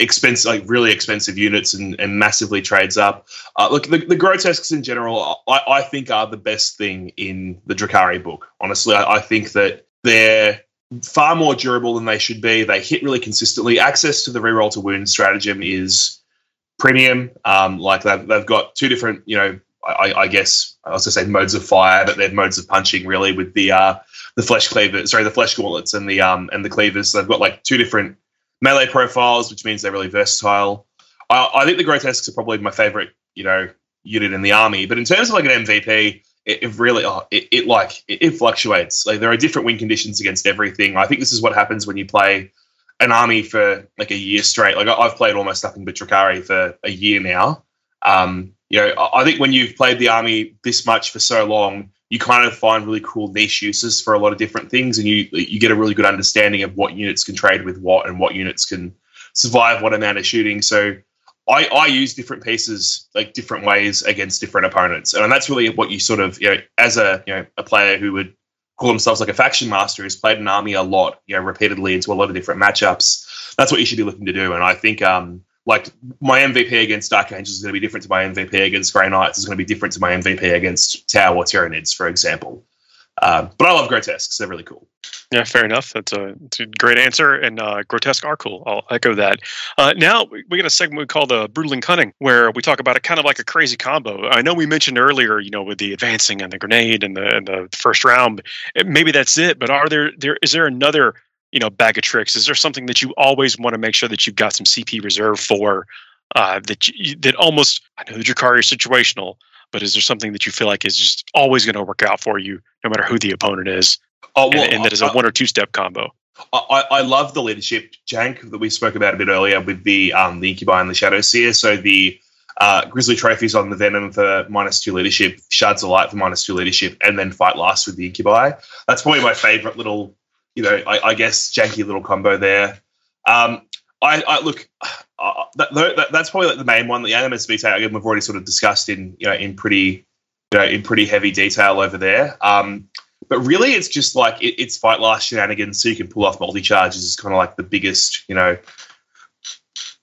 expensive, like really expensive units and, and massively trades up. Uh, look, the, the grotesques in general, I, I think are the best thing in the Drukhari book. Honestly, I, I think that they're far more durable than they should be. They hit really consistently. Access to the reroll to wound stratagem is premium. Um, like they've, they've got two different, you know, I, I, guess I was to say modes of fire, but they're modes of punching really with the uh, the flesh cleavers, sorry, the flesh gauntlets and the um and the cleavers. So they've got like two different melee profiles, which means they're really versatile. I, I think the grotesques are probably my favorite, you know, unit in the army. But in terms of like an MVP, it, it really oh, it, it like it, it fluctuates. Like there are different win conditions against everything. I think this is what happens when you play an army for like a year straight. Like I've played almost nothing but Drukhari for a year now. Um, you know, I think when you've played the army this much for so long, you kind of find really cool niche uses for a lot of different things, and you you get a really good understanding of what units can trade with what and what units can survive what amount of shooting. So I, I use different pieces like different ways against different opponents, and that's really what you sort of you know as a you know a player who would call themselves like a faction master who's played an army a lot, you know, repeatedly into a lot of different matchups that's what you should be looking to do. And I think um, like my MVP against Dark Angels is going to be different to my MVP against Grey Knights. Is going to be different to my MVP against Tau or Tyranids, for example. Um, but I love grotesques; they're really cool. Yeah, fair enough. That's a, a great answer, and uh, grotesque are cool. I'll echo that. Uh, now we, got a segment we call the brutal and cunning, where we talk about it kind of like a crazy combo. I know we mentioned earlier, you know, with the advancing and the grenade and the, and the first round. Maybe that's it, but are there there is there another you know bag of tricks? Is there something that you always want to make sure that you've got some CP reserve for? Uh, that you, that almost I know the Drukhari is situational, but is there something that you feel like is just always going to work out for you, no matter who the opponent is? Oh, well, and, and that is a one or two step combo. I, I love the leadership jank that we spoke about a bit earlier with the um, the Incubi and the Shadowseer. So the uh, Grisly trophies on the Venom for minus two leadership, Shards of Light for minus two leadership, and then Fight Last with the Incubi. That's probably my favorite little, you know, I, I guess janky little combo there. Um, I, I look, uh, that, that, that's probably like the main one. The Animus Vitae, again, we've already sort of discussed in you know in pretty you know in pretty heavy detail over there. Um, but really, it's just like it, it's fight last shenanigans, so you can pull off multi charges. Is kind of like the biggest, you know.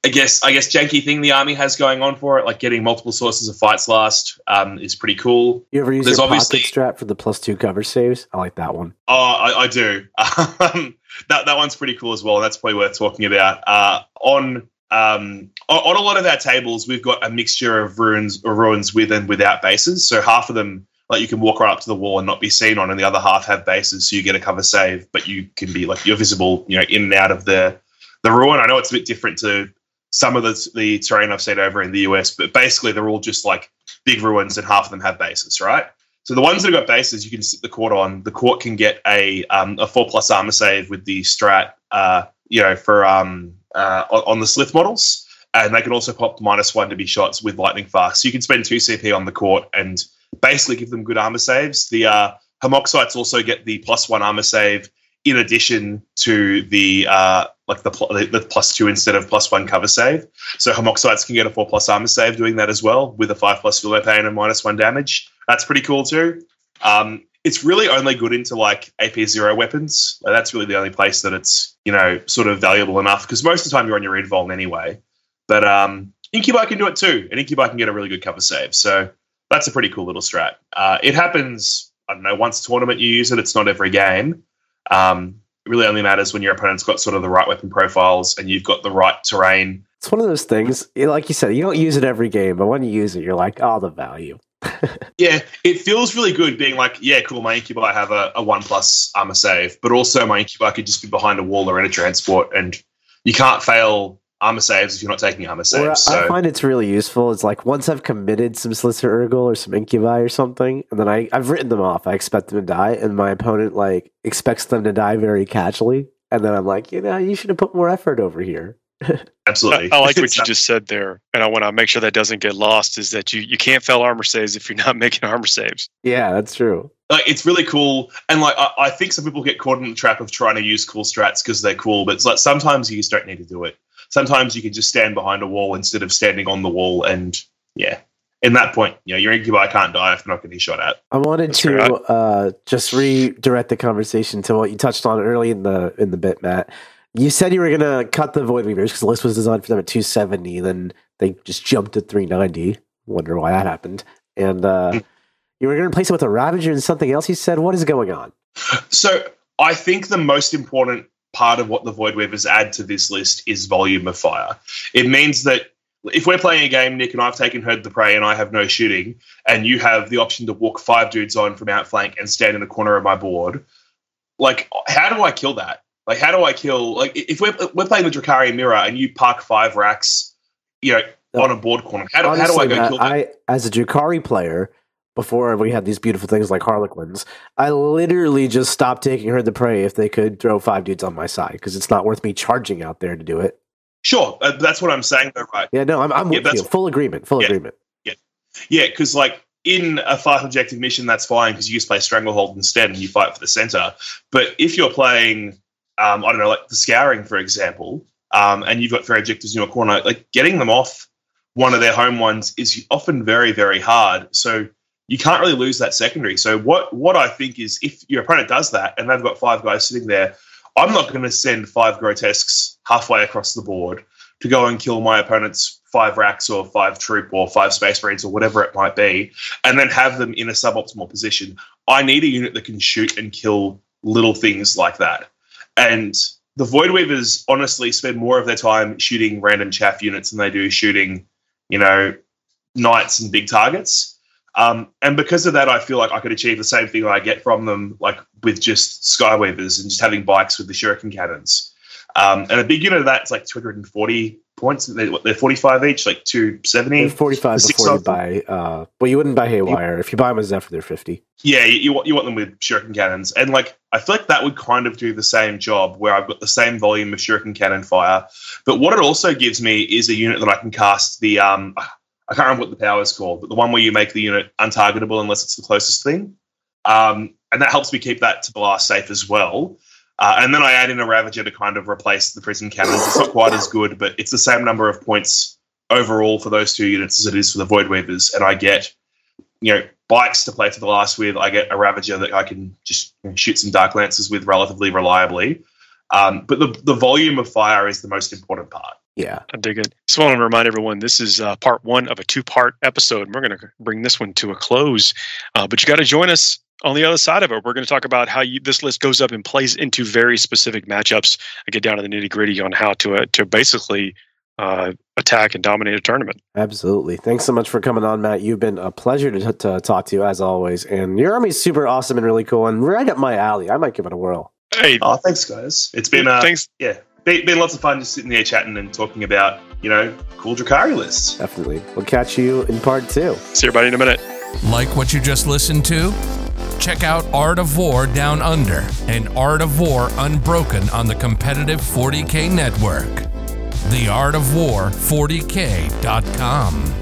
I guess I guess janky thing the army has going on for it, like getting multiple sources of fights last, um, is pretty cool. You ever use There's your pocket strat for the plus two cover saves? I like that one. Oh, I, I do. [laughs] Um, that that one's pretty cool as well. That's probably worth talking about. Uh, on um, on a lot of our tables, we've got a mixture of ruins or ruins with and without bases. So half of them, like you can walk right up to the wall and not be seen on, and the other half have bases, so you get a cover save, but you can be like you're visible, you know, in and out of the the ruin. I know it's a bit different to some of the the terrain I've seen over in the US, but basically they're all just like big ruins, and half of them have bases, right? So the ones that have got bases, you can sit the court on. The court can get a um, a four plus armor save with the strat, uh, you know, for um, uh, on, the Sslyth models, and they can also pop minus one to be shots with lightning fast. So you can spend two CP on the court and basically give them good armor saves. The uh, Haemoxytes also get the plus one armor save in addition to the uh, like the, pl- the plus two instead of plus one cover save. So Haemoxytes can get a four plus armor save doing that as well with a five plus feel pain and minus one damage. That's pretty cool too. Um, it's really only good into like AP zero weapons. Like, that's really the only place that it's you know sort of valuable enough because most of the time you're on your invuln anyway. But um, Incubi can do it too, and Incubi can get a really good cover save. So that's a pretty cool little strat. Uh, it happens, I don't know, once a tournament you use it. It's not every game. Um, it really only matters when your opponent's got sort of the right weapon profiles and you've got the right terrain. It's one of those things, like you said, you don't use it every game, but when you use it, you're like, oh, the value. [laughs] yeah, it feels really good being like, yeah, cool, my incubi have a, a one plus armor save, but also my incubi could just be behind a wall or in a transport, and you can't fail armor saves if you're not taking armor saves. Well, so. I find it's really useful. It's like once I've committed some Sslyth or Ur-Ghul or some Incubi or something, and then I, I've written them off. I expect them to die, and my opponent like expects them to die very casually. And then I'm like, you know, you should have put more effort over here. [laughs] Absolutely. I, I, like what you [laughs] just said there, and I want to make sure that doesn't get lost. Is that you you can't fail armor saves if you're not [laughs] making armor saves. Yeah, that's true. Like it's really cool, and like I, I think some people get caught in the trap of trying to use cool strats because they're cool, but it's like sometimes you just don't need to do it. Sometimes you can just stand behind a wall instead of standing on the wall, and yeah, in that point, you know, your incubi can't die if they're not getting shot at. I wanted That's to uh, just redirect the conversation to what you touched on early in the in the bit, Matt. You said you were going to cut the Void Weavers because the list was designed for them at 270. Then they just jumped to 390. Wonder why that happened. And uh, hmm. you were going to replace it with a Ravager and something else. You said, what is going on? So I think the most important part of what the Void Weavers add to this list is volume of fire. It means that if we're playing a game, Nick, and I've taken Herd the Prey and I have no shooting, and you have the option to walk five dudes on from outflank and stand in the corner of my board, like, how do I kill that? Like, how do I kill? Like, if we're we're playing the Drukhari Mirror and you park five Wracks, you know, no. on a board corner, how do, Honestly, how do I go Matt, kill that? I, as a Drukhari player, before we had these beautiful things like Harlequins, I literally just stopped taking Herd the Prey if they could throw five dudes on my side because it's not worth me charging out there to do it. Sure, uh, that's what I'm saying. Though, right? Yeah, no, I'm, I'm yeah, with you. Full agreement. Full yeah, agreement. Yeah, yeah, because like in a five objective mission, that's fine because you just play Stranglehold instead and you fight for the center. But if you're playing um, I don't know, like the scouring, for example, um, and you've got three objectives in your corner, like getting them off one of their home ones is often very, very hard. So you can't really lose that secondary. So what what I think is if your opponent does that and they've got five guys sitting there, I'm not going to send five grotesques halfway across the board to go and kill my opponent's five Wracks or five Troupe or five space marines or whatever it might be, and then have them in a suboptimal position. I need a unit that can shoot and kill little things like that. And the Void Weavers honestly spend more of their time shooting random chaff units than they do shooting, you know, knights and big targets. Um, and because of that, I feel like I could achieve the same thing I get from them, like with just Skyweavers and just having bikes with the Shuriken cannons. Um, and a big unit of that's like 240 points. They're, they're 45 each, like 270. They're 45 before you buy. Uh, well, you wouldn't buy Haywire. If you buy them as Zephyr, they're 50. Yeah, you, you, want, you want them with Shuriken cannons. And like, I feel like that would kind of do the same job where I've got the same volume of Shuriken cannon fire. But what it also gives me is a unit that I can cast the. Um, I can't remember what the power is called, but the one where you make the unit untargetable unless it's the closest thing. Um, and that helps me keep that to the last safe as well. Uh, and then I add in a Ravager to kind of replace the prismatic cannons. It's not quite as good, but it's the same number of points overall for those two units as it is for the Void Weavers. And I get, you know, bikes to play to the last with. I get a Ravager that I can just shoot some Dark Lances with relatively reliably. Um, but the, the volume of fire is the most important part. Yeah. I dig it. Just want to remind everyone this is uh, part one of a two part episode. And we're going to bring this one to a close. Uh, but you got to join us on the other side of it. We're going to talk about how you, this list goes up and plays into very specific matchups and get down to the nitty gritty on how to, uh, to basically uh, attack and dominate a tournament. Absolutely. Thanks so much for coming on, Matt. You've been a pleasure to, to talk to you as always. And your army's super awesome and really cool and right up my alley. I might give it a whirl. Hey, Oh, thanks, guys. It's been uh, thanks. yeah, been, been lots of fun just sitting there chatting and talking about you know cool Drukhari lists. Definitely. We'll catch you in part two. See you everybody in a minute. Like what you just listened to? Check out Art of War Down Under and Art of War Unbroken on the competitive 40K network. The Art of War 40K.com.